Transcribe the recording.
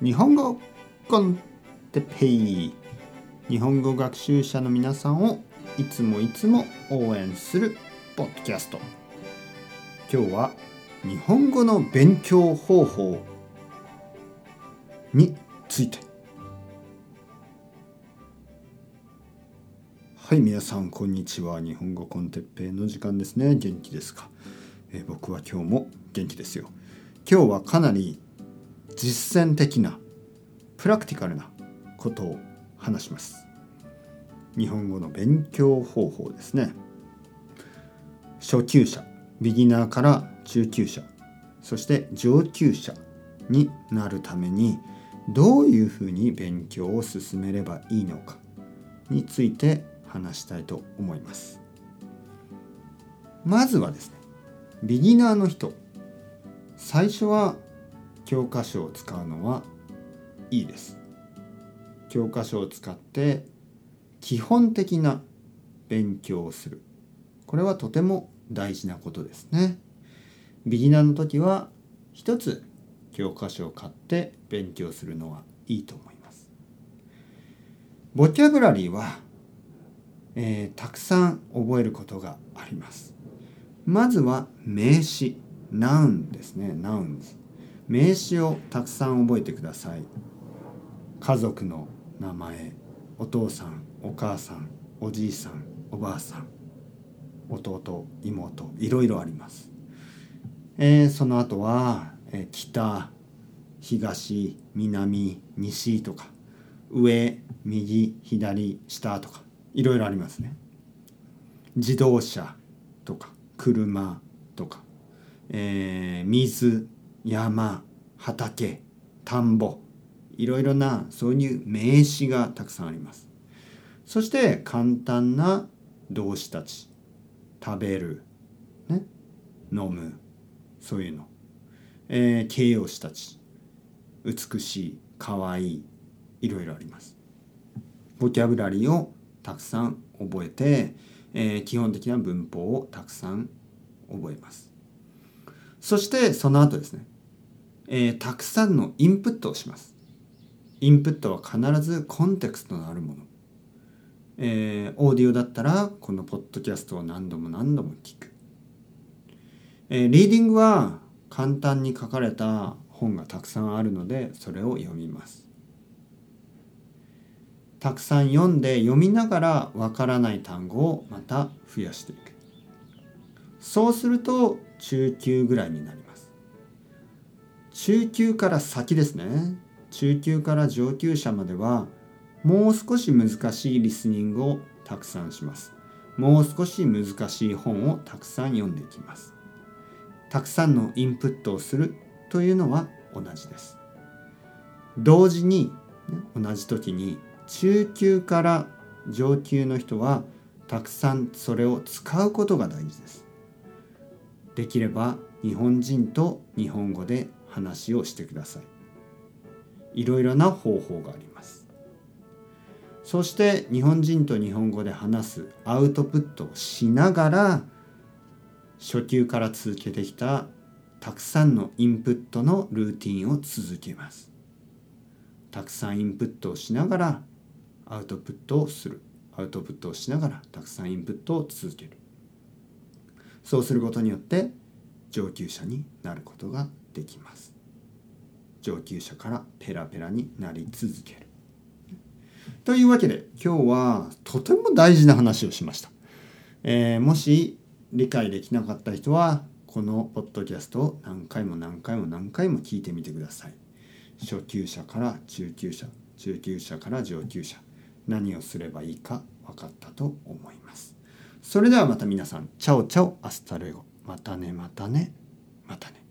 日本語コンテペイ日本語学習者の皆さんをいつもいつも応援するポッドキャスト。今日は日本語の勉強方法について。はい皆さんこんにちは。日本語コンテッペイの時間ですね。元気ですか、えー僕は今日も元気ですよ。今日はかなり実践的なプラクティカルなことを話します。日本語の勉強方法ですね。初級者ビギナーから中級者そして上級者になるためにどういうふうに勉強を進めればいいのかについて話したいと思います。まずはですねビギナーの人。最初は教科書を使うのはいいです。教科書を使って基本的な勉強をする。これはとても大事なことですね。ビギナーの時は一つ教科書を買って勉強するのはいいと思います。ボキャブラリーは、えーたくさん覚えることがあります。まずは名詞ナウンですね。ナウンズ名詞をたくさん覚えてください。家族の名前お父さんお母さんおじいさんおばあさん弟妹いろいろあります、えーその後は、えー北東南西とか上右左下とかいろいろありますね。自動車とか車とか、えー水山畑田んぼいろいろなそういう名詞がたくさんあります。そして簡単な動詞たち。食べる、ね、飲むそういうの、えー形容詞たち。美しいかわいいいろいろあります。ボキャブラリーをたくさん覚えて、えー基本的な文法をたくさん覚えます。そしてその後ですね、えーたくさんのインプットをします。インプットは必ずコンテクストのあるもの、えーオーディオだったらこのポッドキャストを何度も何度も聞く、えーリーディングは簡単に書かれた本がたくさんあるのでそれを読みます。たくさん読んで読みながらわからない単語をまた増やしていく。そうすると中級ぐらいになります。中級から先ですね。中級から上級者まではもう少し難しいリスニングをたくさんします。もう少し難しい本をたくさん読んでいきます。たくさんのインプットをするというのは同じです。同時にね同じ時に中級から上級の人はたくさんそれを使うことが大事です。できれば日本人と日本語で話をしてください。いろいろな方法があります。そして日本人と日本語で話すアウトプットをしながら初級から続けてきたたくさんのインプットのルーティンを続けます。たくさんインプットをしながらアウトプットをする。アウトプットをしながらたくさんインプットを続ける。そうすることによって上級者になることができます。上級者からペラペラになり続ける。というわけで今日はとても大事な話をしました、えーもし理解できなかった人はこのポッドキャストを何回も何回も何回も聞いてみてください。初級者から中級者中級者から上級者。何をすればいいか分かったと思います。それではまた皆さん。チャオチャオ hasta luego。またねまたねまたね。